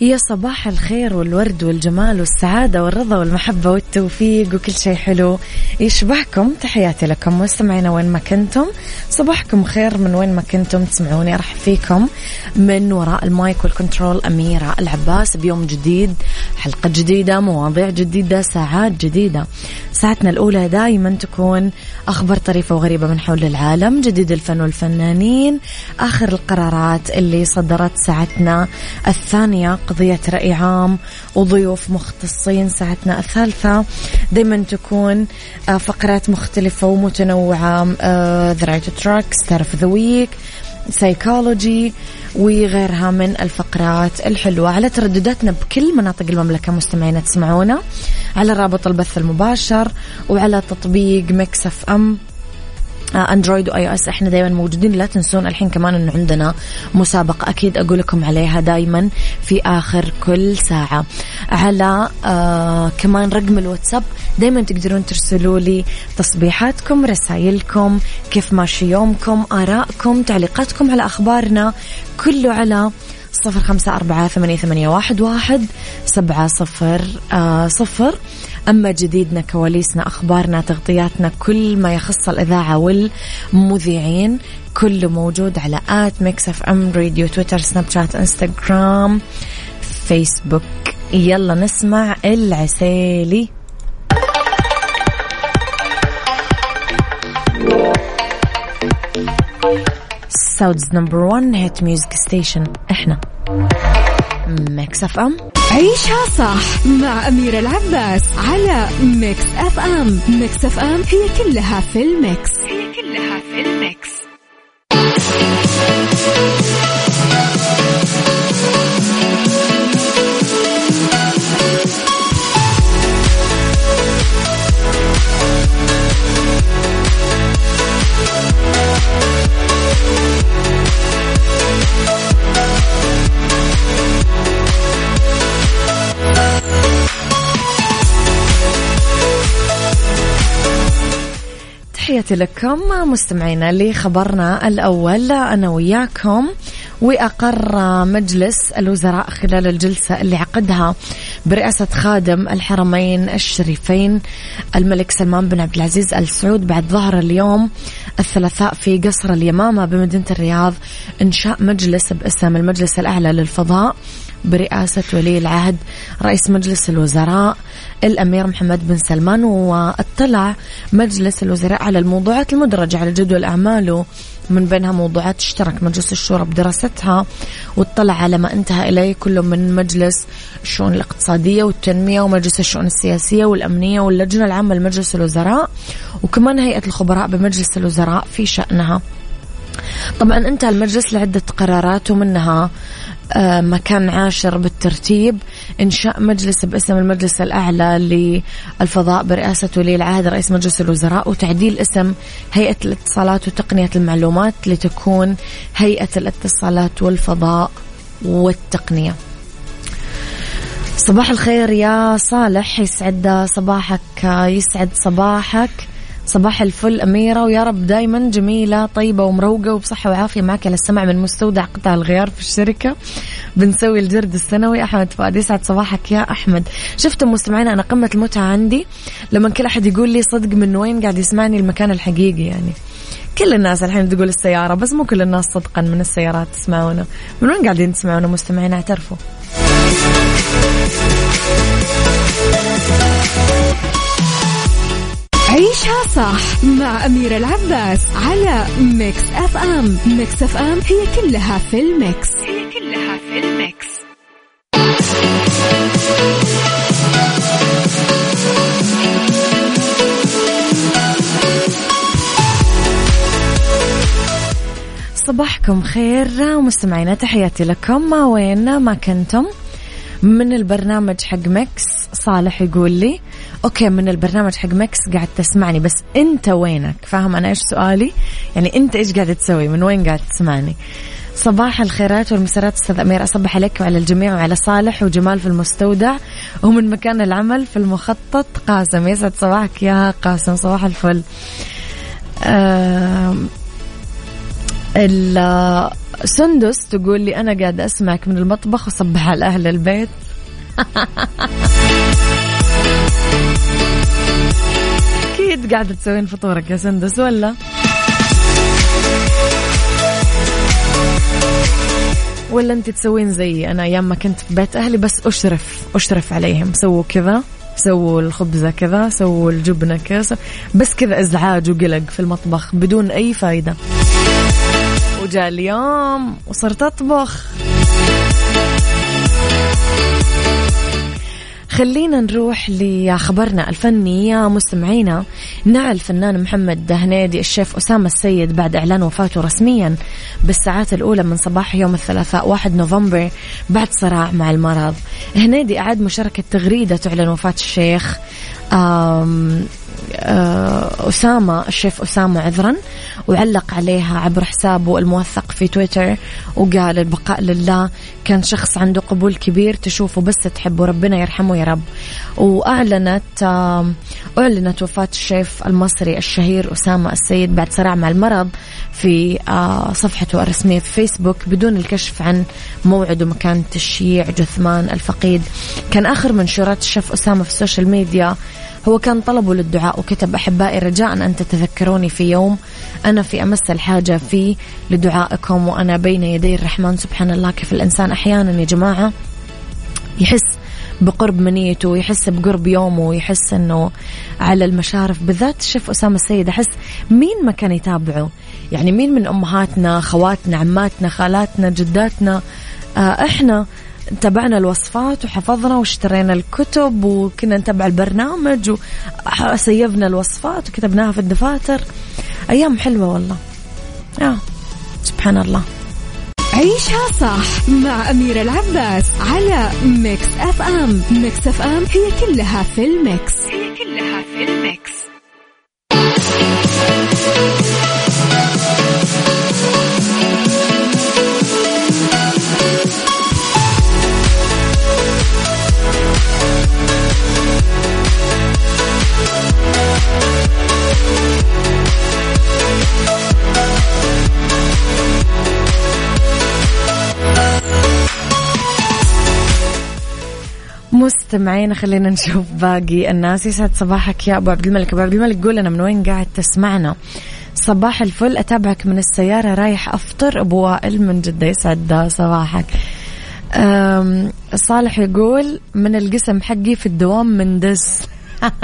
يا صباح الخير والورد والجمال والسعادة والرضا والمحبة والتوفيق وكل شيء حلو. يشبهكم تحياتي لكم. مستمعينا وين ما كنتم. صباحكم خير من وين ما كنتم تسمعوني. راح فيكم من وراء ال mic وال control أميرة العباس. بيوم جديد حلقة جديدة مواضيع جديدة ساعات جديدة. ساعتنا الأولى دائما تكون أخبار طريفة وغريبة من حول العالم جديد الفن والفنانين آخر القرارات اللي صدرت ساعتنا. الثانية قضية رأي عام وضيوف مختصين ساعتنا. الثالثة دايما تكون آه، فقرات مختلفة ومتنوعة. the right tracks تعرف the week psychology وغيرها من الفقرات الحلوة. على تردداتنا بكل مناطق المملكة مستمعين تسمعونا على رابط البث المباشر وعلى تطبيق Mix FM. Android و iOS إحنا دائما موجودين. لا تنسون الحين كمان انه عندنا مسابقة أكيد أقول لكم عليها دائما في آخر كل ساعة. على آه كمان رقم الواتساب دائما تقدرون ترسلوا لي تصبيحاتكم رسائلكم كيف ماشي يومكم آرائكم تعليقاتكم على أخبارنا كله على صفر خمسة أربعة ثمانية, ثمانية واحد, واحد سبعة صفر آه صفر. أما جديدنا كواليسنا أخبارنا تغطياتنا كل ما يخص الإذاعة والمذيعين كله موجود على at Mix FM Radio تويتر سناب شات إنستغرام فيسبوك. يلا نسمع العسيلي Saudi's number 1 hit music station إحنا. Mix FM. عيشها صح مع أميرة العباس على Mix FM. Mix FM هي كلها في ال mix. هي كلها في ال mix. تحياتي لكم مستمعينا لخبرنا الأول. أنا وياكم وأقر مجلس الوزراء خلال الجلسة اللي عقدها برئاسة خادم الحرمين الشريفين الملك سلمان بن عبد العزيز آل سعود بعد ظهر اليوم الثلاثاء في قصر اليمامة بمدينة الرياض. إنشاء مجلس باسم المجلس الأعلى للفضاء. برئاسة ولي العهد رئيس مجلس الوزراء الأمير محمد بن سلمان واطلع مجلس الوزراء على الموضوعات المدرجة على جدول أعماله. من بينها موضوعات اشترك مجلس الشورى بدراستها واطلع على ما انتهى إليه كل من مجلس الشؤون الاقتصادية والتنمية ومجلس الشؤون السياسية والأمنية واللجنة العامة لمجلس الوزراء وكمان هيئة الخبراء بمجلس الوزراء في شأنها. طبعا انتهى المجلس لعدة قرارات ومنها مكان عاشر بالترتيب. إنشاء مجلس باسم المجلس الأعلى للفضاء برئاسة ولي العهد رئيس مجلس الوزراء وتعديل اسم هيئة الاتصالات وتقنية المعلومات لتكون هيئة الاتصالات والفضاء والتقنية. صباح الخير يا صالح يسعد صباحك يسعد صباحك. صباح الفل أميرة ويا رب دايما جميلة طيبة ومروقة وبصحة وعافية معك على السمع من مستودع قطع الغيار في الشركة. بنسوي الجرد السنوي أحمد فؤاد يسعد صباحك يا أحمد. شفتم مستمعين أنا قمة المتعة عندي. لما كل أحد يقول لي صدق من وين قاعد يسمعني المكان الحقيقي يعني. كل الناس الحين تقول السيارة بس مو كل الناس صدقا من السيارات تسمعونا. من وين قاعدين تسمعونا مستمعين اعترفوا. عيشها صح مع أميرة العباس على Mix FM. Mix FM هي كلها في ال mix. هي كلها في ال mix. صباحكم خير ومستمعينا تحياتي لكم. ما وين ما كنتم؟ من البرنامج حق Mix صالح يقول لي okay من البرنامج حق Mix قاعد تسمعني بس أنت وينك؟ فاهم أنا إيش سؤالي؟ يعني أنت إيش قاعد تسوي؟ من وين قاعد تسمعني؟ صباح الخيرات والمسارات أستاذ أمير أصبح عليك وعلى الجميع وعلى صالح وجمال في المستودع ومن مكان العمل في المخطط. قاسم يسعد صباحك يا قاسم صباح الفل. آه سندس تقول لي أنا قاعد أسمعك من المطبخ وصبح على أهل البيت. أكيد قاعدة تسوين فطورك يا سندس ولا؟ ولا أنت تسوين زيي أنا أيام ما كنت في بيت أهلي بس أشرف أشرف عليهم. سووا كذا سووا الخبزة كذا سووا الجبنة كذا بس كذا إزعاج وقلق في المطبخ بدون أي فايدة. وجاء اليوم وصرت أطبخ. خلينا نروح لخبرنا الفني يا مستمعينا نعى الفنان محمد هنيدي الشيف أسامة السيد بعد إعلان وفاته رسميا بالساعات الأولى من صباح يوم الثلاثاء 1 نوفمبر بعد صراع مع المرض. هنيدي أعاد مشاركة تغريدة تعلن وفاة الشيخ أسامة الشيف أسامة عذرا وعلق عليها عبر حسابه الموثق في تويتر وقال البقاء لله كان شخص عنده قبول كبير تشوفه بس تحبه ربنا يرحمه يا رب. وأعلنت أعلنت وفاة الشيف المصري الشهير أسامة السيد بعد صراع مع المرض في آه، صفحته الرسمية في فيسبوك بدون الكشف عن موعد ومكان تشييع جثمان الفقيد. كان آخر منشورات الشيف أسامة في ال social media هو كان طلبه للدعاء وكتب أحبائي رجاء أن تتذكروني في يوم أنا في أمس الحاجة فيه لدعائكم وأنا بين يدي الرحمن. سبحان الله كيف الإنسان أحيانا يا جماعة يحس بقرب منيته ويحس بقرب يومه ويحس إنه على المشارف. بالذات الشيف أسامة السيد أحس مين ما كان يتابعه؟ يعني مين من أمهاتنا خواتنا عماتنا خالاتنا جداتنا؟ آه إحنا تابعنا الوصفات وحفظنا واشترينا الكتب وكنا نتابع البرنامج وسيبنا الوصفات وكتبناها في الدفاتر. أيام حلوة والله. آه. سبحان الله. عيشها صح مع أميرة العباس على Mix FM Mix FM هي كلها في ال mix. هي كلها في ال mix. مستمعين خلينا نشوف باقي الناس يسعد صباحك يا أبو عبد الملك. أبو عبد الملك قول لنا من وين قاعد تسمعنا. صباح الفل. أتابعك من السيارة رايح أفطر أبو وائل من جدة. يسعد صباحك. صالح يقول من القسم حقي في الدوام من دس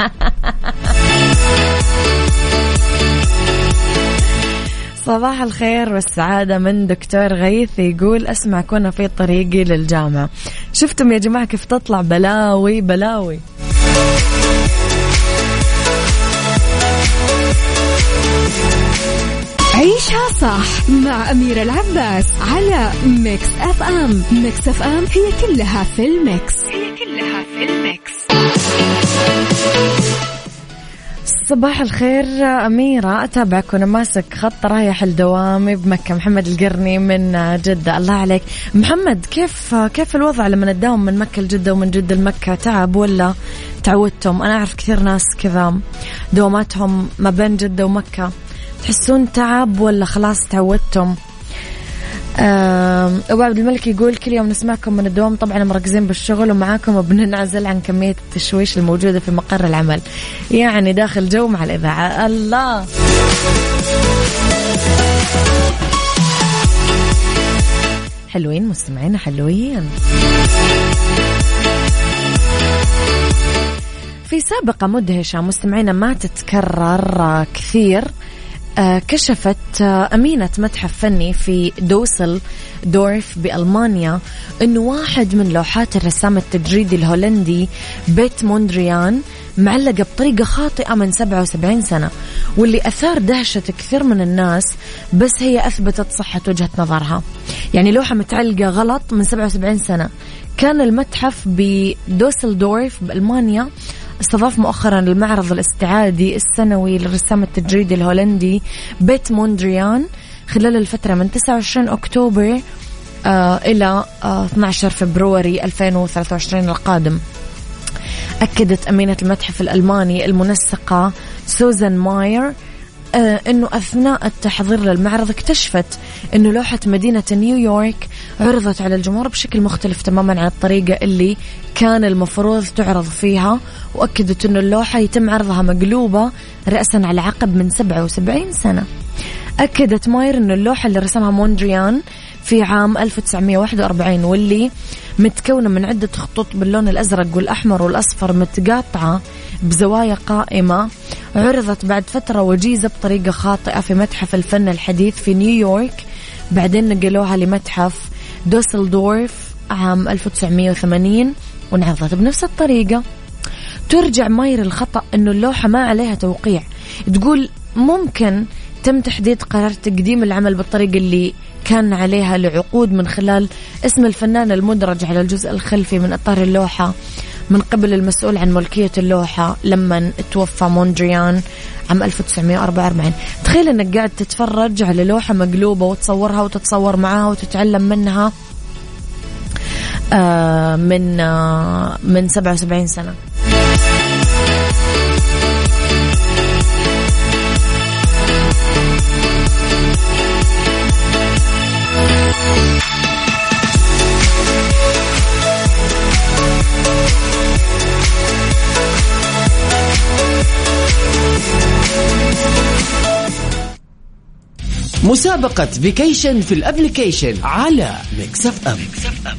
صباح الخير والسعادة من دكتور غيث يقول أسمع كنا في طريقي للجامعة. شفتم يا جماعة كيف تطلع بلاوي بلاوي. عيشها صح مع أميرة العباس على Mix FM. Mix FM هي كلها في ال mix. هي كلها ال mix صباح الخير أميرة. أتابعك وأنا ماسك خط رايح لدوامي بمكة. محمد القرني من جدة. الله عليك. محمد كيف كيف الوضع لما تداوم من مكة لجدة ومن جدة لمكة؟ تعب ولا تعودتم؟ أنا أعرف كثير ناس كذا دواماتهم ما بين جدة ومكة. تحسون تعب ولا خلاص تعودتم؟ أبو عبد الملك يقول كل يوم نسمعكم من الدوام. طبعا مركزين بالشغل ومعاكم وبننعزل عن كمية التشويش الموجودة في مقر العمل. يعني داخل جو مع الإذاعة. الله! حلوين مستمعين حلوين. في سابقة مدهشة مستمعينا ما تتكرر كثير. كشفت آه، أمينة متحف فني في دوسل دورف بألمانيا أنه واحد من لوحات الرسام التجريدي الهولندي بيت موندريان معلقة بطريقة خاطئة من 77 سنة واللي أثار دهشة كثير من الناس بس هي أثبتت صحة وجهة نظرها. يعني لوحة متعلقة غلط من 77 سنة. كان المتحف بدوسلدورف بألمانيا استضاف مؤخرا المعرض الاستعادي السنوي للرسام التجريدي الهولندي بيت موندريان خلال الفترة من 29 أكتوبر آه إلى آه 12 فبروري 2023 القادم. أكدت أمينة المتحف الألماني المنسقة سوزان ماير إنه أثناء التحضير للمعرض اكتشفت إنه لوحة مدينة نيويورك عرضت على الجمهور بشكل مختلف تماما عن الطريقة اللي كان المفروض تعرض فيها وأكدت إنه اللوحة يتم عرضها مقلوبة راسا على عقب من 77 سنة. أكدت ماير إنه اللوحة اللي رسمها موندريان في عام 1941 واللي متكونة من عدة خطوط باللون الأزرق والأحمر والأصفر متقاطعة بزوايا قائمة عرضت بعد فترة وجيزة بطريقة خاطئة في متحف الفن الحديث في نيويورك بعدين نقلوها لمتحف دوسلدورف عام 1980 وانعرضت بنفس الطريقة. ترجع ماير الخطأ أنه اللوحة ما عليها توقيع. تقول ممكن تم تحديد قرار تقديم العمل بالطريقة اللي كان عليها لعقود من خلال اسم الفنان المدرج على الجزء الخلفي من إطار اللوحة. من قبل المسؤول عن ملكية اللوحة لما توفى موندريان عام 1944 تخيل إنك قاعد تتفرج على لوحة مقلوبة وتصورها وتتصور معاها وتتعلم منها آه من آه من 77 سنة. مسابقة vacation في ال application على Mix FM, Mix FM.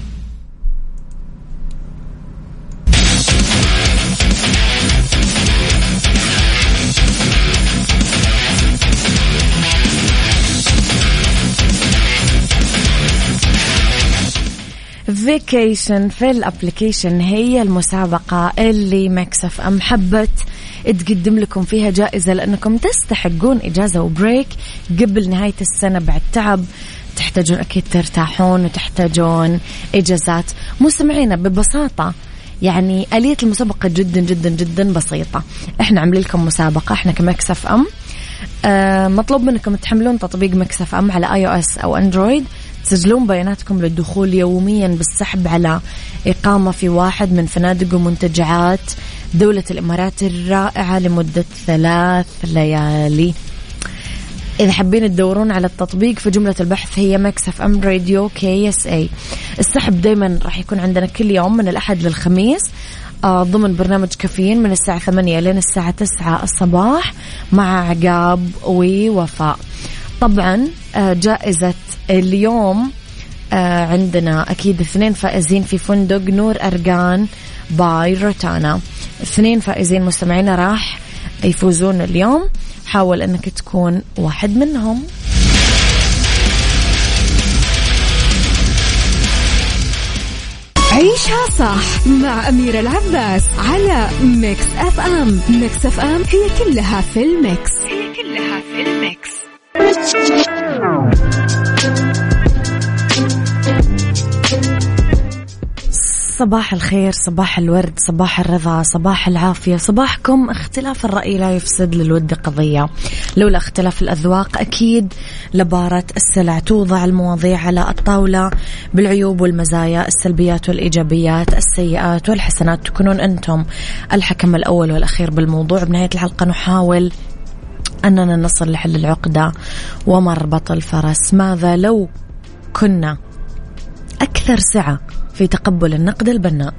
vacation في ال application هي المسابقة اللي Mix FM حبت تقدم لكم فيها جائزة لأنكم تستحقون إجازة و break قبل نهاية السنة بعد تعب. تحتاجون أكيد ترتاحون وتحتاجون إجازات. مستمعينا ببساطة يعني آلية المسابقة جدا جدا جدا بسيطة. إحنا عاملين لكم مسابقة إحنا ك Mix FM. آه مطلوب منكم تحملون تطبيق Mix FM على iOS أو Android تسجلون بياناتكم للدخول يوميا بالسحب على إقامة في واحد من فنادق ومنتجعات. دولة الإمارات الرائعة لمدة ثلاث ليالي. إذا حابين تدورون على التطبيق في جملة البحث هي Mix FM Radio KSA السحب دايما راح يكون عندنا كل يوم من الأحد للخميس آه ضمن برنامج كافيين من الساعة ثمانية لين الساعة تسعة الصباح مع عقاب ووفاء. طبعا آه جائزة اليوم آه عندنا أكيد اثنين فائزين في فندق Nour Arjaan by Rotana. اثنين فائزين مستمعينا راح يفوزون اليوم. حاول أنك تكون واحد منهم. عيشها صح مع أميرة العباس على Mix FM. Mix FM هي كلها في ال mix. هي كلها في الميكس. صباح الخير صباح الورد صباح الرضا صباح العافية صباحكم. اختلاف الرأي لا يفسد للود قضية. لولا اختلاف الأذواق أكيد لبارة السلع توضع المواضيع على الطاولة. بالعيوب والمزايا السلبيات والإيجابيات السيئات والحسنات تكونون أنتم الحكم الأول والأخير بالموضوع. بنهاية الحلقة نحاول أننا نصل لحل العقدة ومربط الفرس. ماذا لو كنا أكثر سعة في تقبل النقد البناء.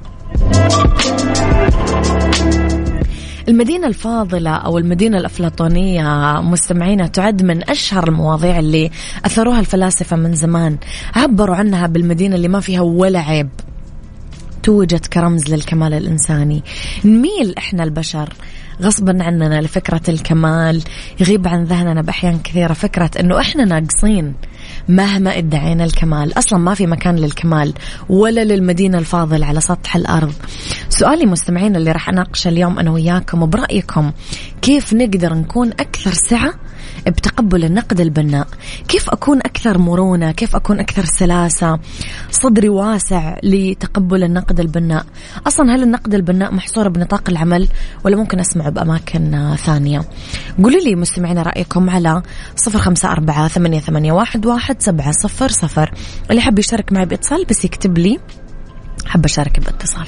المدينة الفاضلة أو المدينة الأفلاطونية مستمعينا تعد من أشهر المواضيع اللي أثروها الفلاسفة من زمان. عبروا عنها بالمدينة اللي ما فيها ولا عيب. توجد كرمز للكمال الإنساني. نميل إحنا البشر. غصبا عننا لفكرة الكمال. يغيب عن ذهننا بأحيان كثيرة فكرة أنه إحنا ناقصين. مهما ادعينا الكمال. أصلا ما في مكان للكمال ولا للمدينة الفاضلة على سطح الأرض. سؤالي مستمعين اللي راح أناقشه اليوم أنا وياكم وبرأيكم كيف نقدر نكون أكثر سعة بتقبل النقد البناء. كيف أكون أكثر مرونة؟ كيف أكون أكثر سلاسة؟ صدري واسع لتقبل النقد البناء. أصلا هل النقد البناء محصور بنطاق العمل ولا ممكن أسمعه بأماكن ثانية؟ قولوا لي مستمعين رأيكم على صفر خمسة أربعة ثمانية, ثمانية واحد, واحد سبعة صفر صفر. اللي حاب يشارك معي بإتصال بس يكتب لي حاب أشارك بإتصال.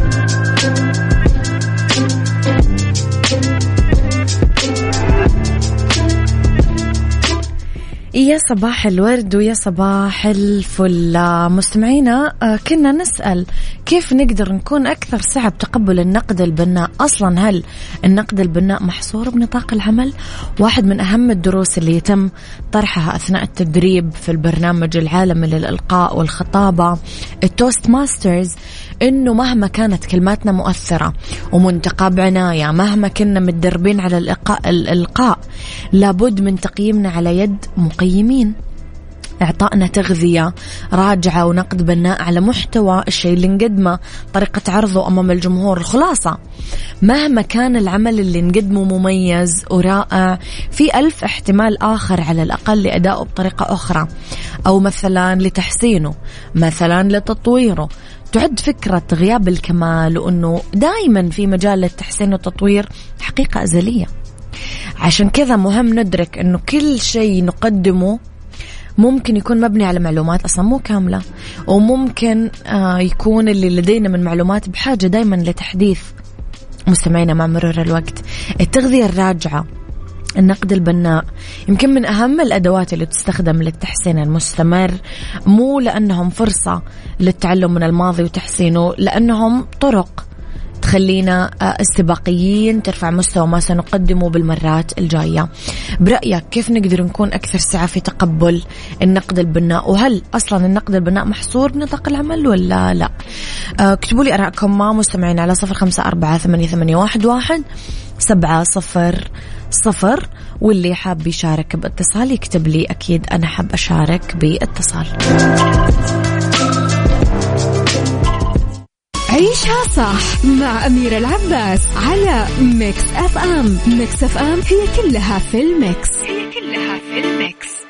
يا صباح الورد ويا صباح الفل. مستمعينا آه، كنا نسأل كيف نقدر نكون أكثر سعة بتقبل النقد البناء؟ أصلا هل النقد البناء محصور بنطاق العمل؟ واحد من أهم الدروس اللي يتم طرحها أثناء التدريب في البرنامج العالمي للإلقاء والخطابة ال Toastmasters إنه مهما كانت كلماتنا مؤثرة ومنتقى بعناية مهما كنا متدربين على الالقاء الإلقاء لابد من تقييمنا على يد مقيمين. إعطائنا تغذية راجعة ونقد بناء على محتوى الشيء اللي نقدمه طريقة عرضه أمام الجمهور الخلاصة. مهما كان العمل اللي نقدمه مميز ورائع في ألف احتمال آخر على الأقل لأدائه بطريقة أخرى. أو مثلا لتحسينه مثلا لتطويره تعد فكرة غياب الكمال وأنه دائما في مجال للتحسين والتطوير حقيقة أزلية. عشان كذا مهم ندرك أنه كل شيء نقدمه ممكن يكون مبني على معلومات أصلا مو كاملة وممكن آه يكون اللي لدينا من معلومات بحاجة دائما لتحديث مستمعينا مع مرور الوقت. التغذية الراجعة النقد البناء. يمكن من أهم الأدوات اللي تستخدم للتحسين المستمر مو لأنهم فرصة للتعلم من الماضي وتحسينه لأنهم طرق تخلينا آه، استباقيين ترفع مستوى ما سنقدمه بالمرات الجاية. برأيك كيف نقدر نكون أكثر سعة في تقبل النقد البناء؟ وهل أصلا النقد البناء محصور بنطاق العمل ولا لا؟ آه، اكتبوا لي أراءكم ما مستمعين على صفر خمسة أربعة ثمانية, واحد سبعة صفر صفر واللي حاب يشارك باتصال يكتب لي أكيد أنا حاب أشارك باتصال. عيشها صح مع أميرة العباس على Mix FM Mix FM هي كلها في ال mix. هي كلها في ال mix.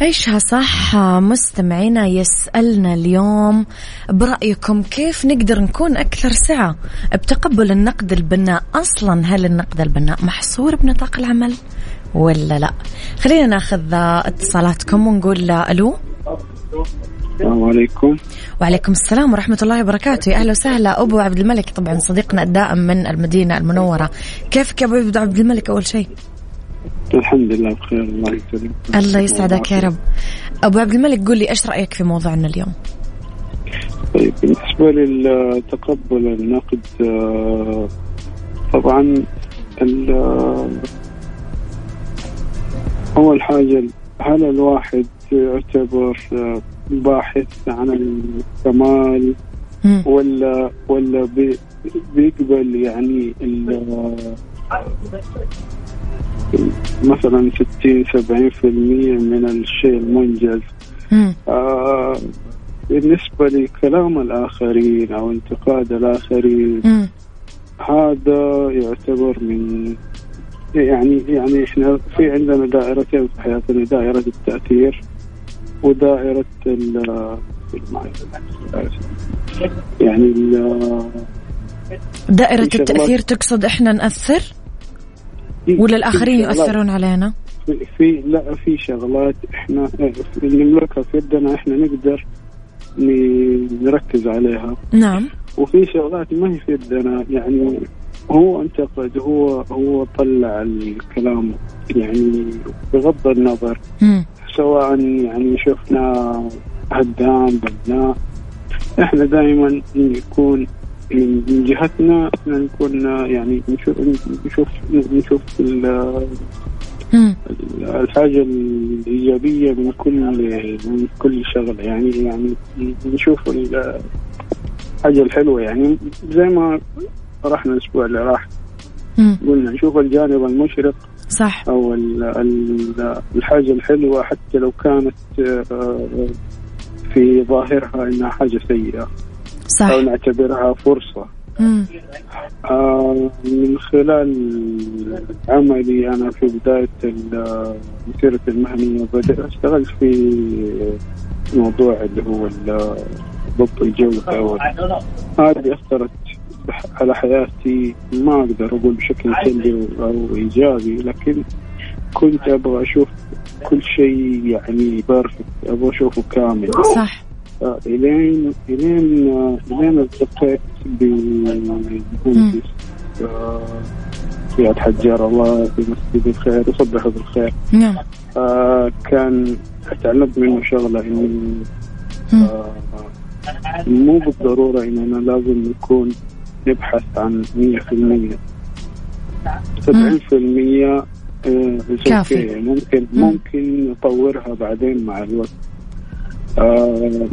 عيشها صح. مستمعينا سؤالنا اليوم برأيكم كيف نقدر نكون أكثر سعة بتقبل النقد البناء؟ أصلا هل النقد البناء محصور بنطاق العمل ولا لا؟ خلينا ناخذ اتصالاتكم ونقول ألو. السلام عليكم. وعليكم السلام ورحمة الله وبركاته. يا أهلا وسهلا. أبو عبد الملك طبعا صديقنا الدائم من المدينة المنورة. كيفك يا أبو عبد الملك أول شيء؟ الحمد لله بخير الله يسلمك. الله يسعدك يا رب. أبو عبد الملك قول لي إيش رأيك في موضوعنا اليوم؟ طيب بالنسبة للتقبل النقد آه، طبعا أول حاجة هل الواحد يعتبر آه، باحث عن الكمال ولا ولا بيقبل يعني مثلا 60 70% من الشيء المنجز. آه بالنسبة لكلام الآخرين أو انتقاد الآخرين مم. هذا يعتبر من يعني يعني إحنا في عندنا دائرتين في حياتنا دائرة التأثير ودائرة ال يعني ال- دائرة التأثير تقصد إحنا نأثر؟ ولا شغلات- يؤثرون علينا؟ في- لا في شغلات إحنا نملكها في يدنا إحنا نقدر نركز عليها. نعم. وفي شغلات ما هي في يدنا يعني هو انتقد هو هو طلع الكلام يعني بغض النظر. مم. سواء يعني شفنا هدام بناء. إحنا دائما نكون من جهتنا إحنا نكون يعني نشوف نشوف نشوف. الحاجة الإيجابية من كل من كل شغلة يعني يعني نشوف ال- الحاجة الحلوة يعني زي ما رحنا الأسبوع اللي راح. قلنا نشوف الجانب المشرق صح أو ال- ال- الحاجة الحلوة حتى لو كانت آه، في ظاهرها إنها حاجة سيئة صح. أو نعتبرها فرصة. مم. آه، من خلال عملي أنا في بداية مسيرتي المهنية بدأت أشتغل في موضوع اللي هو ضبط الجودة هذه أثرت على حياتي. ما أقدر أقول بشكل سلبي أو إيجابي لكن كنت أبغى أشوف كل شيء يعني بيرفكت أبغى أشوفه كامل. صح. الين الين الين التقيت بمهندس زياد حجار الله في مسجد الخير يصبحه بالخير نعم آه، كان تعلمت منه شغلة مم. آه، مو بالضرورة اننا لازم نكون نبحث عن 100% 70% آه، كافي. ممكن مم. ممكن نطورها بعدين مع الوقت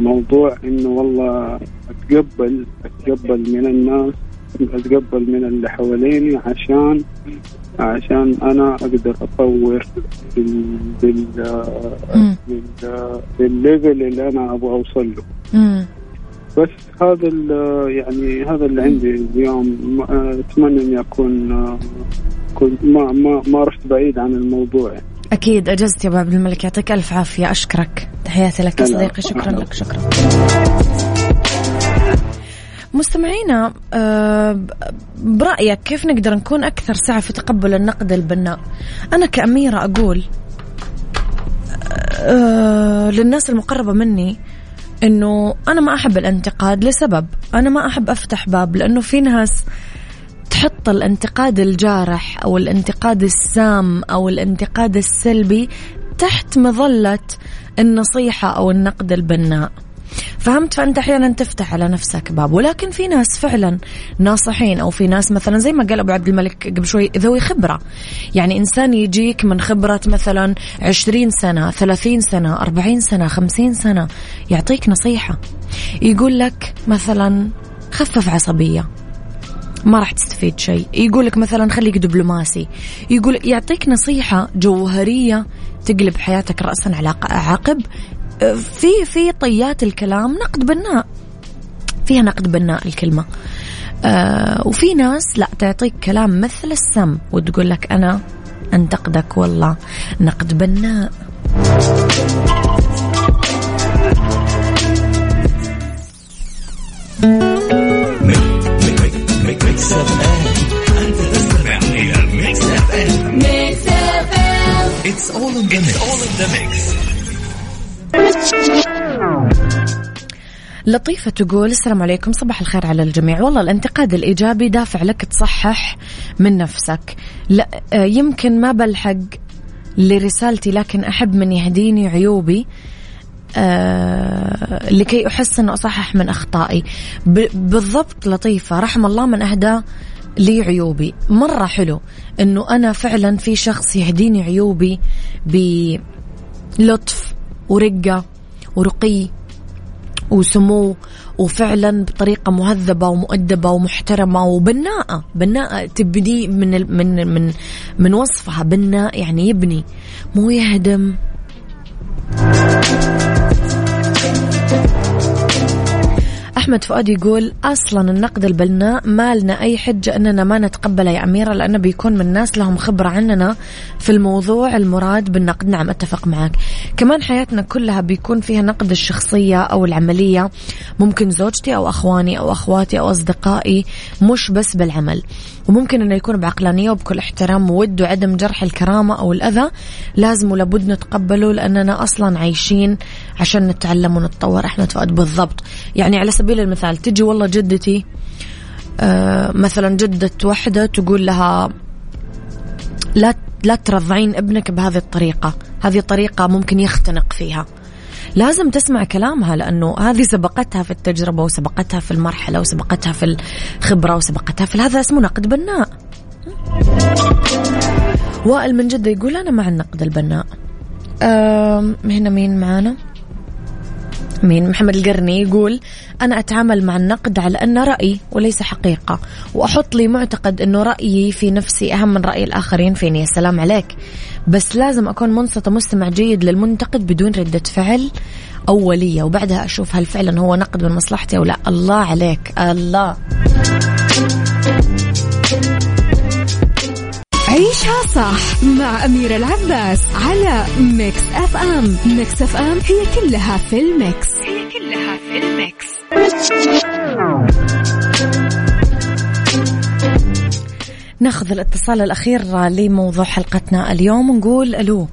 موضوع إنه والله اتقبل أتقبل من الناس أتقبل من اللي حواليني عشان عشان أنا أقدر أطور بال بال. بال- بالليفل اللي أنا أبغى أوصل له. بس هذا ال- يعني هذا اللي عندي اليوم آه، أتمنى إني اكون آه، كنت ما ما ما رحت بعيد عن الموضوع يعني. أكيد أجزت يا أبو عبد الملك يعطيك ألف عافية أشكرك تحياتي لك يا. صديقي شكرا. لك شكرا مستمعينا آه، برأيك كيف نقدر نكون أكثر سعة في تقبل النقد البناء أنا كأميرة أقول آه، للناس المقربة مني إنه أنا ما أحب الانتقاد لسبب أنا ما أحب أفتح باب لأنه في ناس تحط الانتقاد الجارح أو الانتقاد السام أو الانتقاد السلبي تحت مظلة النصيحة أو النقد البناء. فهمت؟ فأنت أحيانا تفتح على نفسك باب ولكن في ناس فعلا ناصحين أو في ناس مثلا زي ما قال أبو عبد الملك قبل شوي ذوي خبرة. يعني إنسان يجيك من خبرة مثلا 20 سنة 30 سنة 40 سنة 50 سنة يعطيك نصيحة. يقول لك مثلا خفف عصبية. ما راح تستفيد شيء. يقول لك مثلا خليك دبلوماسي. يقول يعطيك نصيحة جوهرية تقلب حياتك رأسا على عقب. في في طيات الكلام نقد بناء. فيها نقد بناء الكلمة. آه وفي ناس لا تعطيك كلام مثل السم وتقول لك أنا أنتقدك والله. نقد بناء. ميكس M it's all in the mix all in the mix لطيفة تقول السلام عليكم. صباح الخير على الجميع. والله الانتقاد الإيجابي دافع لك تصحح من نفسك. لا آه، يمكن ما بلحق لرسالتي لكن أحب من يهديني عيوبي آه لكي أحسن وأصحح من أخطائي. بالضبط لطيفة. رحم الله من أهدى لي عيوبي. مرة حلو أنه أنا فعلا في شخص يهديني عيوبي بلطف ورقة ورقي وسمو وفعلا بطريقة مهذبة ومؤدبة ومحترمة وبناءة. بناءة تبني من من من من وصفها. بناء يعني يبني. مو يهدم. أحمد فؤاد يقول أصلا النقد البناء ما لنا أي حجة أننا ما نتقبله يا أميرة لأنه بيكون من ناس لهم خبرة عننا في الموضوع المراد بالنقد. نعم أتفق معك. كمان حياتنا كلها بيكون فيها نقد الشخصية أو العملية. ممكن زوجتي أو أخواني أو أخواتي أو أصدقائي مش بس بالعمل. وممكن إنه يكون بعقلانية وبكل احترام وود وعدم جرح الكرامة أو الأذى لازم ولابد نتقبله لأننا أصلا عايشين عشان نتعلم ونتطور احمد فؤاد بالضبط. يعني على سبيل المثال تجي والله جدتي آه مثلا جدة وحدة تقول لها لا لا ترضعين ابنك بهذه الطريقة هذه طريقة ممكن يختنق فيها. لازم تسمع كلامها لأنه هذه سبقتها في التجربة وسبقتها في المرحلة وسبقتها في الخبرة وسبقتها في هذا اسمه نقد بناء. وائل من جدة يقول أنا مع النقد البناء. هنا مين معانا؟ مين محمد القرني يقول أنا أتعامل مع النقد على أنه رأي وليس حقيقة وأحط لي معتقد أنه رأيي في نفسي أهم من رأي الآخرين فيني السلام عليك. بس لازم أكون منصت مستمع جيد للمنتقد بدون ردة فعل أولية وبعدها أشوف هل فعلا هو نقد من مصلحتي أو لا. الله عليك. الله. عيشها صح مع أميرة العباس على Mix FM Mix FM هي كلها في ال mix. هي كلها في ال mix. ناخذ الاتصال الأخير لموضوع حلقتنا اليوم. ونقول ألو.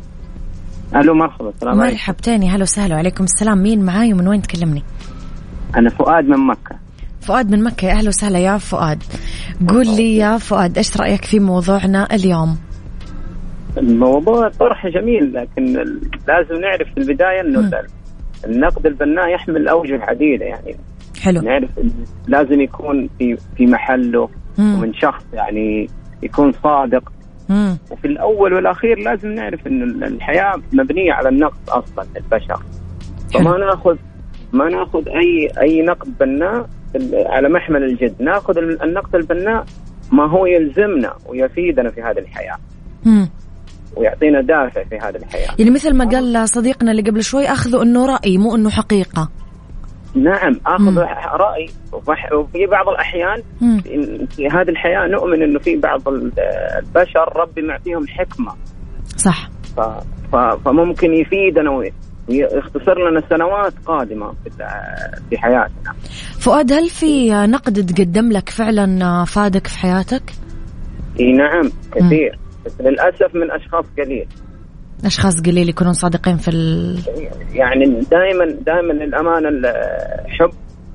ألو مرحبا السلام عليكم. مرحبتين هلا وسهلا وعليكم السلام. مين معاي ومن وين تكلمني؟ أنا فؤاد من مكة. فؤاد من مكة يا أهلا وسهلا يا فؤاد. قول لي يا فؤاد إيش رأيك في موضوعنا اليوم؟ الموضوع طرح جميل لكن لازم نعرف في البداية إنه. النقد البناء يحمل أوجه عديده يعني حلو نعرف لازم يكون في في محله مم. ومن شخص يعني يكون صادق مم. وفي الأول والأخير لازم نعرف إن الحياة مبنية على النقد أصلا للبشر فما. ناخذ ما ناخذ اي أي نقد بناء على محمل الجد ناخذ ال- النقد البناء ما هو يلزمنا ويفيدنا في هذه الحياة مم. ويعطينا دافع في هذه الحياة. يعني مثل ما قال صديقنا اللي قبل شوي أخذوا أنه رأي مو أنه حقيقة. نعم اخذ مم. رأي. وفي بعض الأحيان مم. في هذه الحياة نؤمن إنه في بعض ال- البشر ربي معطيهم حكمة. صح. ف... ف... فممكن يفيدنا وي- ويختصر لنا سنوات قادمة في حياتنا. فؤاد هل في نقد تقدم لك فعلا فادك في حياتك؟ إي نعم كثير. بس للأسف من أشخاص قليل. أشخاص قليل يكونون صادقين في ال... يعني دائما دائما للأمانة الحب.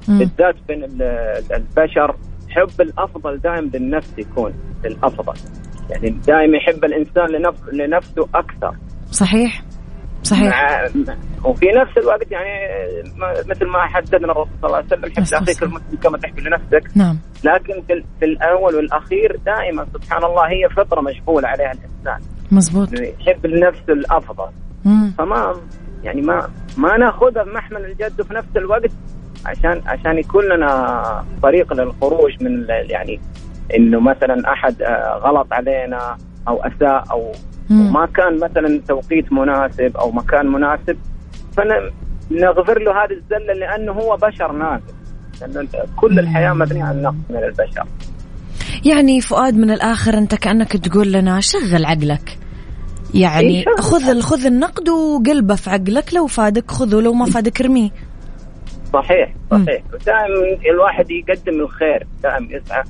بالذات بين ال- البشر حب الأفضل دائم للنفس يكون للافضل يعني دائما يحب الإنسان لنف... لنفسه أكثر. صحيح. صحيح. مع... وفي نفس الوقت يعني مثل ما حددنا الرسول صلى الله عليه وسلم حب والسلام. المسلم كما تحب لنفسك. نعم. لكن في, في الأول والأخير دائما سبحان الله هي فطرة مجبول عليها الإنسان. مزبوط إنه يحب لنفسه الأفضل. مم. فما يعني ما ما نأخذها بمحمل الجد وفي نفس الوقت عشان عشان يكون لنا طريق للخروج من يعني إنه مثلا أحد آه، غلط علينا أو أساء أو مم. ما كان مثلا توقيت مناسب أو مكان مناسب فنغفر له هذه الزلة لأنه هو بشر ناقص. لأن كل الحياة مبنية على النقص من البشر. يعني فؤاد من الآخر أنت كأنك تقول لنا شغل عقلك. يعني إيه، خذ خذ النقد وقلبه في عقلك لو فادك خذه لو ما فادك ارميه. صحيح صحيح. دائما الواحد يقدم الخير دائما يسعى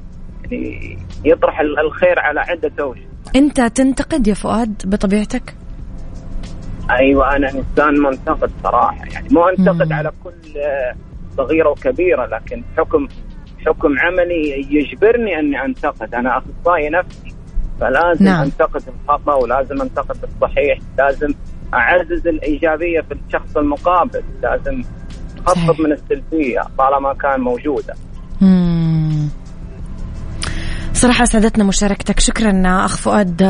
يعني يطرح ال- الخير على عدة أوجه. أنت تنتقد يا فؤاد بطبيعتك أيوه أنا إنسان منتقد صراحة يعني مو أنتقد مم. على كل آه، صغيرة وكبيرة لكن حكم حكم عملي يجبرني أني أنتقد أنا أخصائي نفسي فلازم نعم. أنتقد الخطأ ولازم أنتقد الصحيح لازم أعزز الإيجابية في الشخص المقابل لازم. أخفض من السلبية طالما كان موجودة مم. صراحة أسعدتنا مشاركتك شكرا أخ فؤاد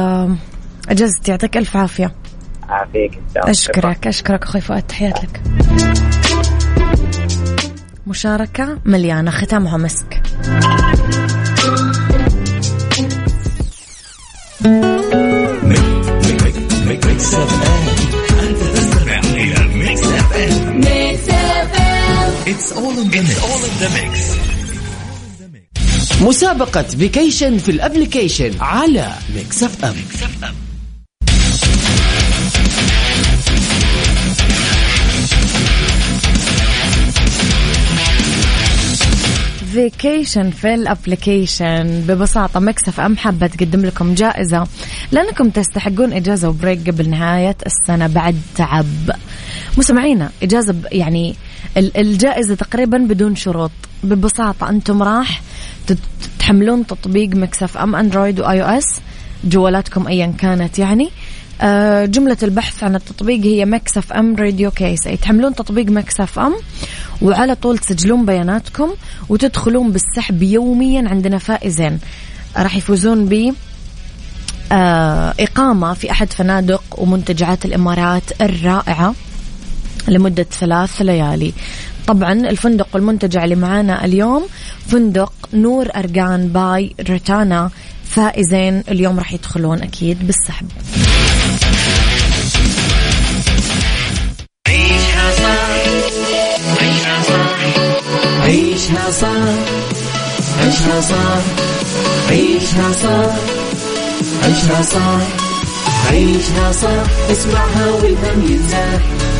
أجزت يعطيك ألف عافية عافيك إن شاء الله. أشكرك أشكرك أخوي فؤاد تحيات لك مشاركة مليانة ختامها مسك It's all in the mix. It's all in the mix. مسابقة vacation في ال application على Mix FM vacation في ال application ببساطة Mix FM حابة تقدم لكم جائزة لأنكم تستحقون إجازة و break قبل نهاية السنة بعد تعب. مستمعينا إجازة يعني ال- الجائزة تقريبا بدون شروط. ببساطة أنتم راح تحملون تطبيق Mix FM Android و iOS جوالاتكم أيا كانت يعني. آه، جملة البحث عن التطبيق هي Mix FM Radio KSA. أي تحملون تطبيق Mix FM وعلى طول تسجلون بياناتكم وتدخلون بالسحب يوميا عندنا فائزين. راح يفوزون ب آه، إقامة في أحد فنادق ومنتجعات الإمارات الرائعة لمدة ثلاث ليالي. طبعا الفندق والمنتجع اللي معانا اليوم فندق نور أرقان باي رتانا فائزين اليوم راح يدخلون أكيد بالسحب. عيشها صح. عيشها صح. عيشها صح. عيشها صح. عيشها صح. عيشها صح. عيشها صح. اسمعها والهم ينزاح.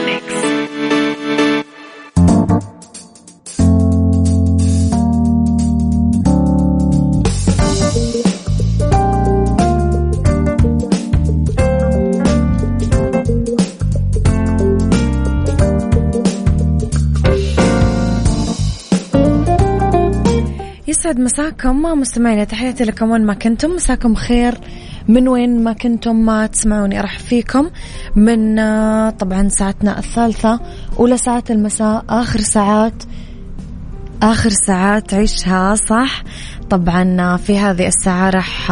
يسعد مساكم مستمعينا تحياتي لكم وين ما كنتم. مساكم خير من وين ما كنتم ما تسمعوني أرحب فيكم من آه، طبعا ساعتنا الثالثة أولى ساعات المساء آخر ساعات آخر ساعات عيشها صح؟ طبعا في هذه الساعة راح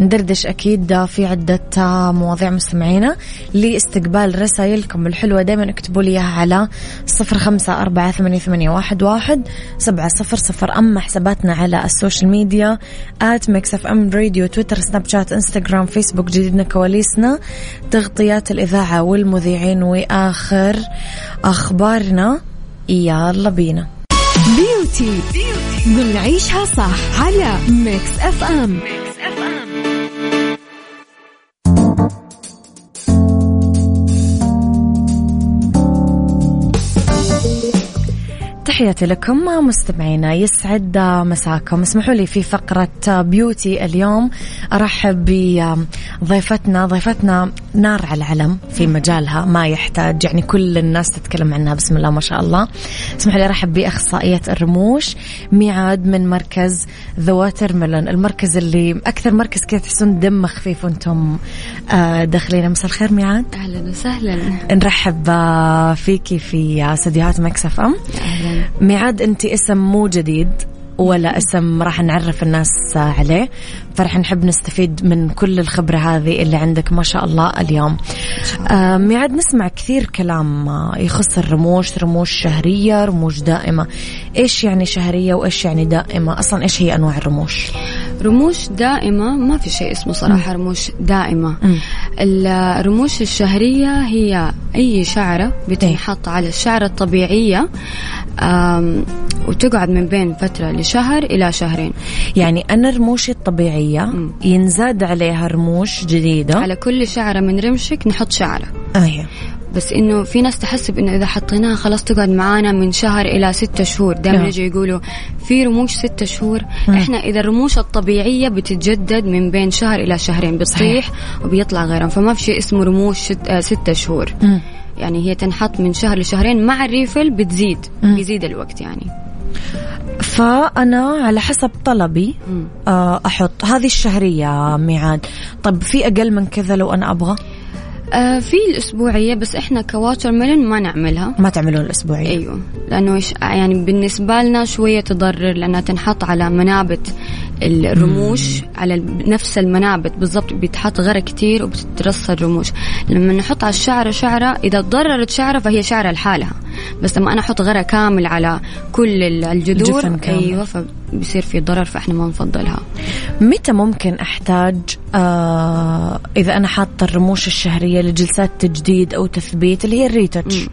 ندردش أكيد في عدة مواضيع مستمعينا لاستقبال رسائلكم الحلوة. دايما اكتبوا لي إياها على صفر خمسة أربعة ثمانية, واحد سبعة صفر صفر. أما حساباتنا على ال social media at Mix FM Radio تويتر سناب شات إنستغرام فيسبوك جديدنا كواليسنا تغطيات الإذاعة والمذيعين وآخر أخبارنا. يلا بينا. beauty ضمن عيشها صح على Mix FM تحياتي لكم مستمعينا يسعد مساكم. اسمحوا لي في فقرة beauty اليوم أرحب بضيفتنا. ضيفتنا نار على العلم في مجالها ما يحتاج يعني كل الناس تتكلم عنها بسم الله ما شاء الله. اسمحوا لي أرحب بأخصائية الرموش ميعاد من مركز The Watermelon المركز اللي أكثر مركز كذا تحسون دم خفيف وأنتم آه، داخلين. مساء الخير ميعاد. أهلا وسهلا. نرحب آه، فيكي في آه، استديوهات مكسف أم. أهلا. ميعاد انت اسم مو جديد ولا اسم راح نعرف الناس عليه فرح نحب نستفيد من كل الخبرة هذه اللي عندك ما شاء الله اليوم. آه ميعاد نسمع كثير كلام آه، يخص الرموش رموش شهرية رموش دائمة. إيش يعني شهرية وإيش يعني دائمة؟ أصلا إيش هي أنواع الرموش؟ رموش دائمة ما في شيء اسمه صراحة رموش دائمة. الرموش الشهرية هي أي شعرة بتنحط على الشعرة الطبيعية وتقعد من بين فترة لشهر إلى شهرين. يعني أنا رموشي الطبيعية. ينزاد عليها رموش جديدة. على كل شعرة من رمشك نحط شعرة. أيوه بس إنه في ناس تحسب انه إذا حطيناها خلاص تقعد معانا من شهر إلى ستة شهور. دائما. يجوا يقولوا في رموش ستة شهور. إحنا إذا الرموش الطبيعية بتتجدد من بين شهر إلى شهرين بتطيح وبيطلع غيرهم. فما في شيء اسمه رموش ست آه ستة شهور. مم. يعني هي تنحط من شهر لشهرين. مع ال refill بتزيد مم. بيزيد الوقت يعني. فأنا على حسب طلبي مم. آه، أحط. هذه الشهرية ميعاد طب في أقل من كذا لو أنا أبغى؟ آه في الأسبوعية بس إحنا ك Watermelon ما نعملها. ما تعملون الأسبوعية. أيوه لأنه إيش- يعني بالنسبة لنا شوية تضرر لأنها تنحط على منابت الرموش على ال- نفس المنابت بالضبط بيتحط غرة كتير وبتترص الرموش. لما نحط على الشعرة شعرة إذا تضررت شعرة فهي شعرة لحالها. بس لما أنا أحط غرة كامل على كل ال- الجذور كامل. أيوه فبصير في ضرر فإحنا ما نفضلها. متى ممكن أحتاج آه إذا أنا حاطة الرموش الشهريه لجلسات تجديد أو تثبيت اللي هي الريتاتش.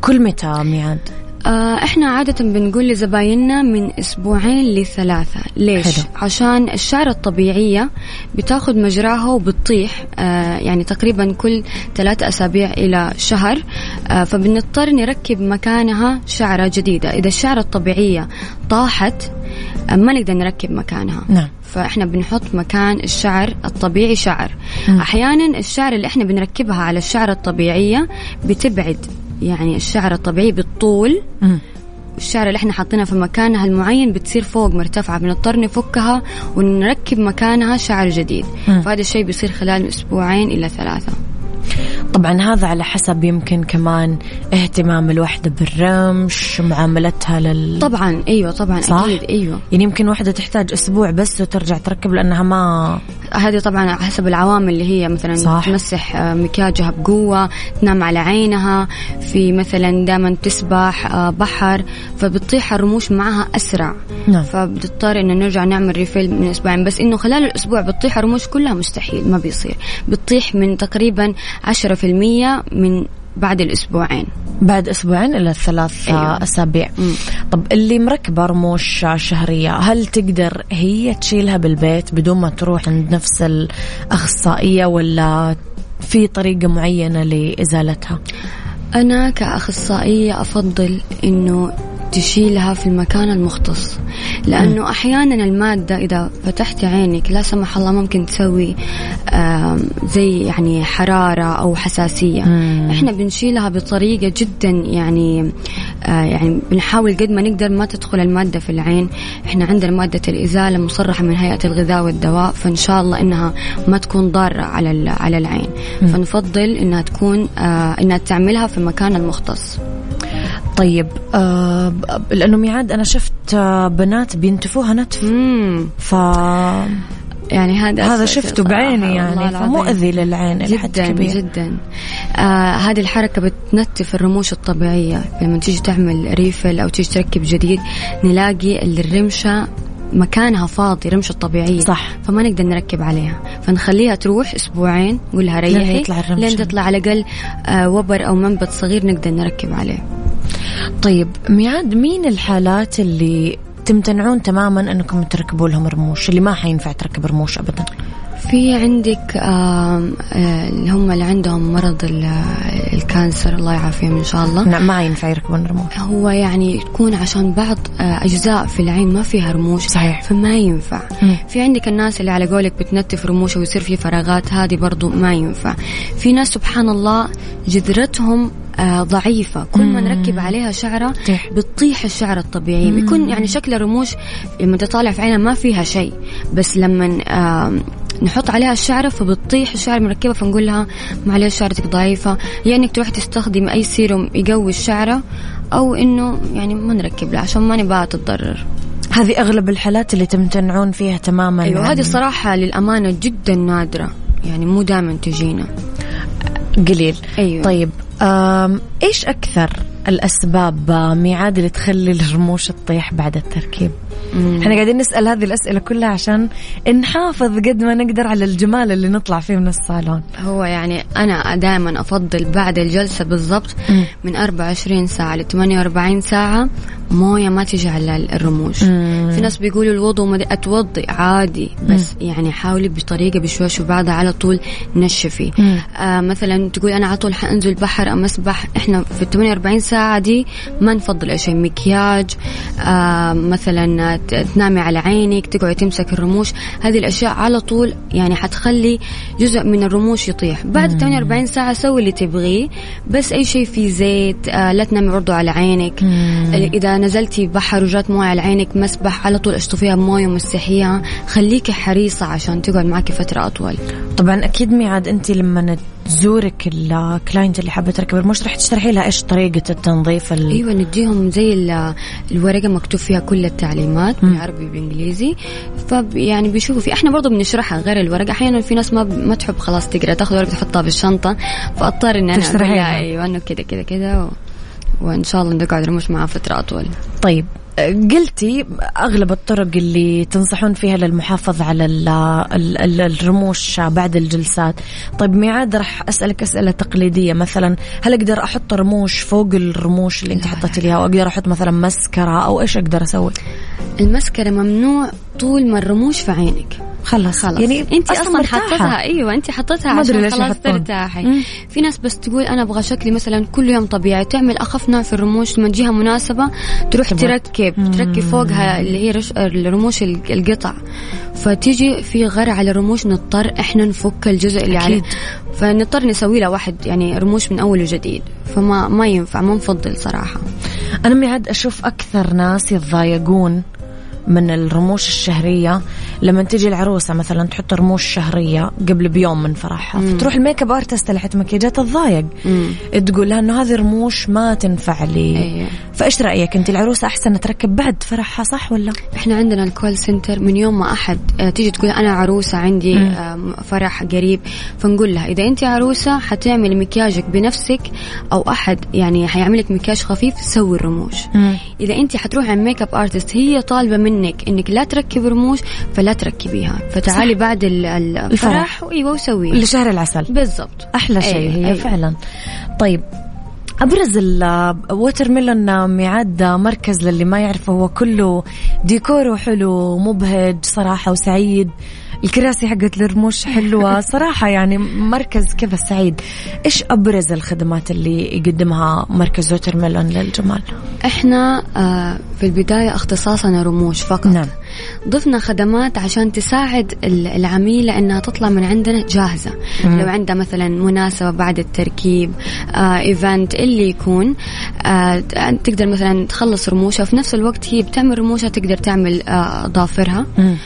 كل متى ميعاد؟ آه إحنا عادة بنقول لزبايننا من أسبوعين لثلاثة. ليش؟ حلو. عشان الشعر الطبيعية بتاخد مجراها وبتطيح آه يعني تقريبا كل ثلاثة أسابيع إلى شهر آه فبنضطر نركب مكانها شعرة جديدة. إذا الشعرة الطبيعية طاحت آه ما نقدر نركب مكانها. نعم. فإحنا بنحط مكان الشعر الطبيعي شعر. أحيانا الشعر اللي إحنا بنركبها على الشعر الطبيعية بتبعد يعني الشعر الطبيعي بالطول. مم. الشعر اللي إحنا حاطينها في مكانها المعين بتصير فوق مرتفعة بنضطر نفكها ونركب مكانها شعر جديد. مم. فهذا الشيء بيصير خلال أسبوعين إلى ثلاثة. طبعا هذا على حسب يمكن كمان اهتمام الوحدة بالرمش معاملتها لل طبعا أيوه طبعا صح؟ أكيد أيوه يعني يمكن واحدة تحتاج أسبوع بس وترجع تركب لأنها ما هذه طبعا على حسب العوامل اللي هي مثلا صح. تمسح آه، مكياجها بقوة تنام على عينها في مثلا دائما تسبح آه، بحر فبتطيح الرموش معها أسرع نعم. فبتضطر إنه نرجع نعمل ريفيل من أسبوعين بس إنه خلال الأسبوع بتطيح الرموش كلها مستحيل ما بيصير بتطيح من تقريبا 10% من بعد الأسبوعين بعد أسبوعين إلى ثلاث أيوة. أسابيع مم. طب اللي مركبة رموش شهرية هل تقدر هي تشيلها بالبيت بدون ما تروح عند نفس الأخصائية ولا في طريقة معينة لإزالتها أنا كأخصائية أفضل إنه تشيلها في المكان المختص. لأنه أحيانا المادة إذا فتحت عينك لا سمح الله ممكن تسوي زي يعني حرارة أو حساسية. مم. إحنا بنشيلها بطريقة جدا يعني آه، يعني بنحاول قد ما نقدر ما تدخل المادة في العين. إحنا عندنا مادة الإزالة مصرحة من هيئة الغذاء والدواء فإن شاء الله إنها ما تكون ضارة على على العين. فنفضل إنها تكون آه، إنها تعملها في المكان المختص. طيب آه لأنه ميعاد أنا شفت آه بنات بينتفوها نتف مم. ف يعني هذا هذا شفته بعيني يعني. فمؤذي للعين جدا كبير جدا آه هذه الحركة بتنتف الرموش الطبيعية لما تيجي تعمل ريفل أو تيجي تركب جديد نلاقي الرمشة مكانها فاضي رمشة طبيعية صح. فما نقدر نركب عليها فنخليها تروح أسبوعين نقول لها لين ريحي يطلع الرمشة. لين تطلع على الأقل آه وبر أو منبت صغير نقدر نركب عليه طيب ميعاد مين الحالات اللي تمتنعون تماما أنكم تركبوا لهم رموش؟ اللي ما حينفع تركب رموش ابدا. في عندك آم، آه، اللي هم اللي عندهم مرض ال- الكانسر الله يعافيهم إن شاء الله. نعم ما ينفع يركبون رموش. هو يعني تكون عشان بعض آه، أجزاء في العين ما فيها رموش صحيح. فما ينفع. مم. في عندك الناس اللي على قولك بتنتف رموش ويصير في فراغات هذه برضو ما ينفع. في ناس سبحان الله جذرتهم ضعيفة. كل ما نركب عليها شعرة تطيح. بتطيح الشعر الطبيعي. بيكون يعني شكل الرموش لما تطالع في عينها ما فيها شيء. بس لما آه نحط عليها الشعرة فبتطيح الشعر مركبة فنقول لها معلش شعرتك ضعيفة. يا إنك تروح تستخدم أي سيروم يقوي الشعرة أو إنه يعني ما نركب لها عشان ما نبغاها تتضرر. هذه أغلب الحالات اللي تمتنعون فيها تماما أيوه هذه الصراحة للأمانة جدا نادرة. يعني مو دائما تجينا. قليل. أيوة. طيب إيش أكثر الأسباب آه، ميعاد اللي تخلي الرموش تطيح بعد التركيب؟ إحنا قاعدين نسأل هذه الأسئلة كلها عشان نحافظ قد ما نقدر على الجمال اللي نطلع فيه من الصالون. هو يعني أنا دائما أفضل بعد الجلسة بالضبط مم. من 24 ساعة ل 48 ساعة. موية ما تجي على الرموش. مم. في ناس بيقولوا الوضوء ما أتوضي عادي بس يعني حاولي بطريقة بشويش وبعدها على طول نشفي. مم. آه مثلا تقول أنا على طول حأنزل بحر أم أسبح إحنا في ال 48 ساعة دي ما نفضل شيء مكياج. آه مثلا تنامي على عينك تقعدي تمسك الرموش. هذه الأشياء على طول يعني حتخلي جزء من الرموش يطيح. بعد 48 ساعة سوي اللي تبغيه بس أي شيء فيه زيت آه لا تنامي برضو على عينك. إذا نزلتي بحر وجات موية على عينك مسبح على طول اشطفيها بموية ومسحيها خليكي حريصة عشان تقعد معك فترة أطول. طبعا أكيد ميعاد انت لما تزورك الكلاينت اللي حابة تركب الرموش راح تشرحي لها إيش طريقة التنظيف ال... أيوه نديهم زي ال- الورقة مكتوب فيها كل التعليمات بالعربي وبالانجليزي ف يعني بيشوفوا في إحنا برضو بنشرحها غير الورقة. أحيانا في ناس ما ب- ما تحب خلاص تقرأ تاخذ ورقة تحطها في الشنطه فأضطر اني أنا لها أيوه إنه كذا كذا كذا و... وإن شاء الله نقعد رموش معاه فتره اطول طيب. قلتي أغلب الطرق اللي تنصحون فيها للمحافظة على ال ال ال الرموش بعد الجلسات. طيب ميعاد راح أسألك أسئلة تقليدية. مثلا هل أقدر أحط رموش فوق الرموش اللي أنت حطيتي ليها؟ أو أقدر أحط مثلا مسكرة أو إيش أقدر أسوي؟ المسكرة ممنوع طول ما الرموش في عينك. خلاص. خلاص. يعني انت أصلا مرتاحة. حطيتها. أيوه انت حطيتها عشان خلاص. ترتاحي. في ناس بس تقول أنا أبغى شكلي مثلا كل يوم طبيعي. تعمل أخف نوع في الرموش لما تجيها مناسبة تروح. تركب. تركب فوقها اللي هي رش... الرموش ال- القطع. فتيجي في غر على الرموش نضطر إحنا نفك الجزء اللي أكيد. عليه فنضطر نسوي له واحد يعني رموش من أول وجديد. فما ما ينفع ما نفضل صراحة. أنا ميعاد أشوف أكثر ناس يتضايقون من الرموش الشهرية. لما تجي العروسة مثلا تحط رموش شهرية قبل بيوم من فرحها فتروح ال makeup artist اللي حتى مكياجات تتضايق تقول لها إنه هذه رموش ما تنفع لي. أيوة. فإيش رأيك أنت؟ العروسة أحسن تركب بعد فرحها صح ولا؟ إحنا عندنا ال call center من يوم ما أحد آه، تيجي تقول أنا عروسة عندي آم، فرح قريب فنقول لها إذا أنت عروسة حتعملي مكياجك بنفسك أو أحد يعني حيعمل لك مكياج خفيف سوي الرموش. إذا أنت حتروحي عند makeup artist هي طالبة منك إنك لا تركبي رموش فلا تركبيها فتعالي صح. بعد ال- ال- الفرح. أيوه وسوي. لشهر العسل. بالضبط. أحلى شيء أيوة، هي أيوة. فعلا. طيب أبرز ال Watermelon ميعاد مركز للي ما يعرفه هو كله ديكوره حلو مبهج صراحة وسعيد. الكراسي حقت الرموش حلوة صراحة يعني مركز كذا سعيد إيش أبرز الخدمات اللي يقدمها مركز Watermelon للجمال إحنا آه، في البداية اختصاصنا رموش فقط نعم. ضفنا خدمات عشان تساعد ال- العميلة إنها تطلع من عندنا جاهزة مم. لو عندها مثلا مناسبة بعد التركيب آه event اللي يكون آه تقدر مثلا تخلص رموشها في نفس الوقت هي بتعمل رموشها تقدر تعمل آه أظافرها مم.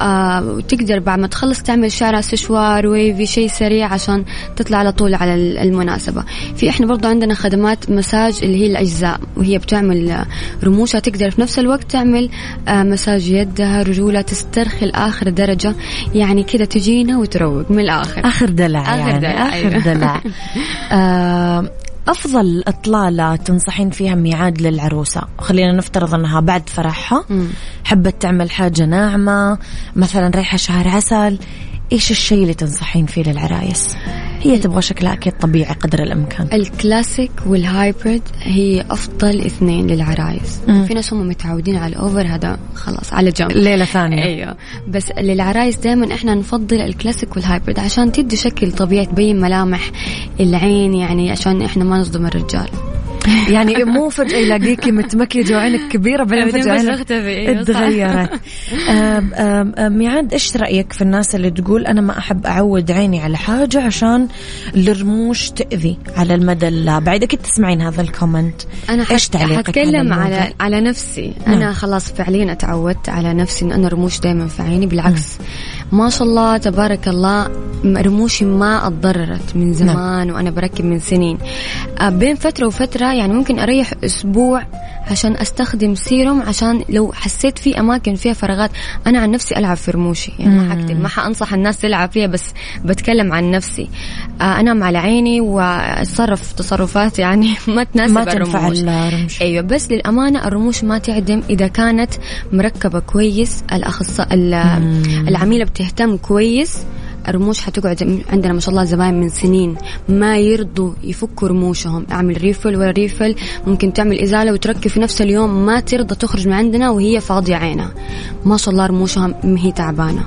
آه وتقدر بعد ما تخلص تعمل شعرها سشوار wavy شيء سريع عشان تطلع على طول على ال- المناسبة. في إحنا برضو عندنا خدمات مساج اللي هي الأجزاء وهي بتعمل آه، رموشها. تقدر في نفس الوقت تعمل آه مساج يدها رجولها تسترخي لآخر درجة. يعني كده تجينا وتروق من الآخر. آخر دلع آخر يعني دلع، آخر أيوة. دلع. آه أفضل إطلالة تنصحين فيها ميعاد للعروسة خلينا نفترض أنها بعد فرحها. حبت تعمل حاجة ناعمة مثلا رايحة شهر عسل إيش الشيء اللي تنصحين فيه للعرايس؟ هي تبغى شكلها أكيد طبيعي قدر الإمكان. ال classic وال hybrid هي أفضل اثنين للعرايس. مم. في ناس هم متعودين على ال over هذا خلاص على جنب. ليلة ثانية. أيوه. بس للعرايس دائما إحنا نفضل ال classic وال hybrid عشان تدي شكل طبيعي تبين ملامح العين يعني عشان إحنا ما نصدم الرجال. يعني مو فجأة يلاقيكي متمكيجة وعينك كبيرة بعدين فجأة عينك أيوة، آم، ميعاد إيش رأيك في الناس اللي تقول أنا ما أحب أعود عيني على حاجة عشان الرموش تأذي على المدى البعيد أكيد تسمعين هذا الكومنت. أنا إيش حت- تعليقك حتكلم على على؟ على نفسي. نعم. أنا خلاص فعليا اتعودت على نفسي إن أنا رموش دائما في عيني بالعكس. ما شاء الله تبارك الله رموشي ما اتضررت من زمان وأنا بركب من سنين. آه، بين فترة وفترة يعني ممكن أريح أسبوع عشان أستخدم سيروم عشان لو حسيت في أماكن فيها فراغات أنا عن نفسي ألعب في رموشي. يعني ما حكذب ما حأنصح الناس تلعب فيها بس بتكلم عن نفسي. آه، أنام على عيني وأتصرف تصرفات يعني ما تناسب ما تنفع الرموش. أيوه بس للأمانة الرموش ما تعدم إذا كانت مركبة كويس الاخصائي العميلة بتهتم كويس الرموش حتقعد عندنا ما شاء الله زباين من سنين ما يرضوا يفكوا رموشهم. أعمل refill ولا refill ممكن تعمل إزالة وتركب في نفس اليوم ما ترضى تخرج من عندنا وهي فاضية عينها. ما شاء الله رموشها م- هي تعبانة.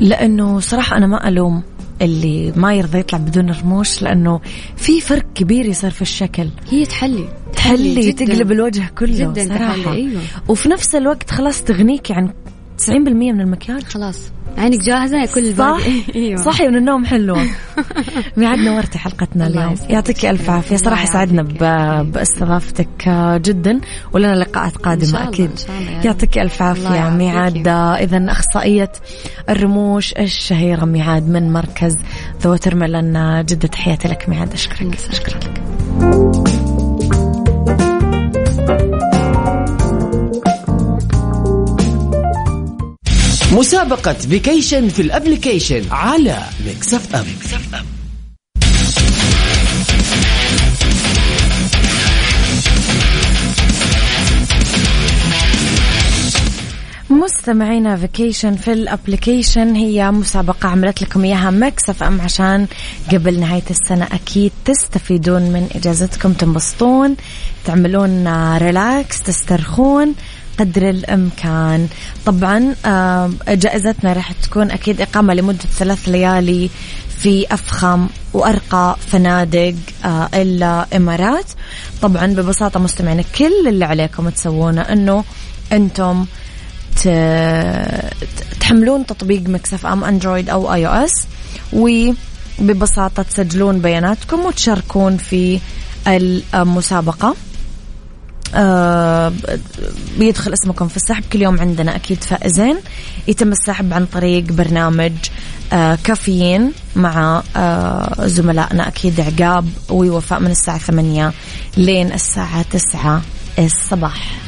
لأنه صراحة أنا ما ألوم اللي ما يرضى يطلع بدون رموش لأنه في فرق كبير يصير في الشكل. هي تحلي. تحلي جداً. تقلب الوجه كله جداً صراحة. تحلي، أيوة. وفي نفس الوقت خلاص تغنيكي عن 90% من المكياج خلاص. عينك جاهزة؟ كل صح؟ أيوه. صحي من النوم حلوة. ميعاد نورتي حلقتنا اليوم. يعطيك ألف عافية. صراحة سعدنا باستضافتك جدا ولنا لقاءات قادمة أكيد. يا. يعطيك ألف عافية. ميعاد إذا أخصائية الرموش الشهيرة ميعاد من مركز ذا ووترميلون جدة. تحياتي لك ميعاد. أشكرك. أشكرك مسابقة vacation في ال application على Mix FM مستمعينا vacation في ال application هي مسابقة عملت لكم إياها Mix FM عشان قبل نهاية السنة أكيد تستفيدون من إجازتكم تنبسطون تعملون relax تسترخون. قدر الإمكان. طبعا آه، جائزتنا راح تكون أكيد إقامة لمدة ثلاث ليالي في أفخم وأرقى فنادق آه، الامارات طبعا ببساطة مستمعينا كل اللي عليكم تسوونه إنه أنتم تحملون تطبيق Mix FM Android أو iOS وببساطة تسجلون بياناتكم وتشاركون في المسابقة. آه بيدخل اسمكم في السحب. كل يوم عندنا أكيد فائزين يتم السحب عن طريق برنامج آه كافيين مع آه زملائنا. أكيد عقاب ووفاء من الساعة ثمانية لين الساعة تسعة الصباح.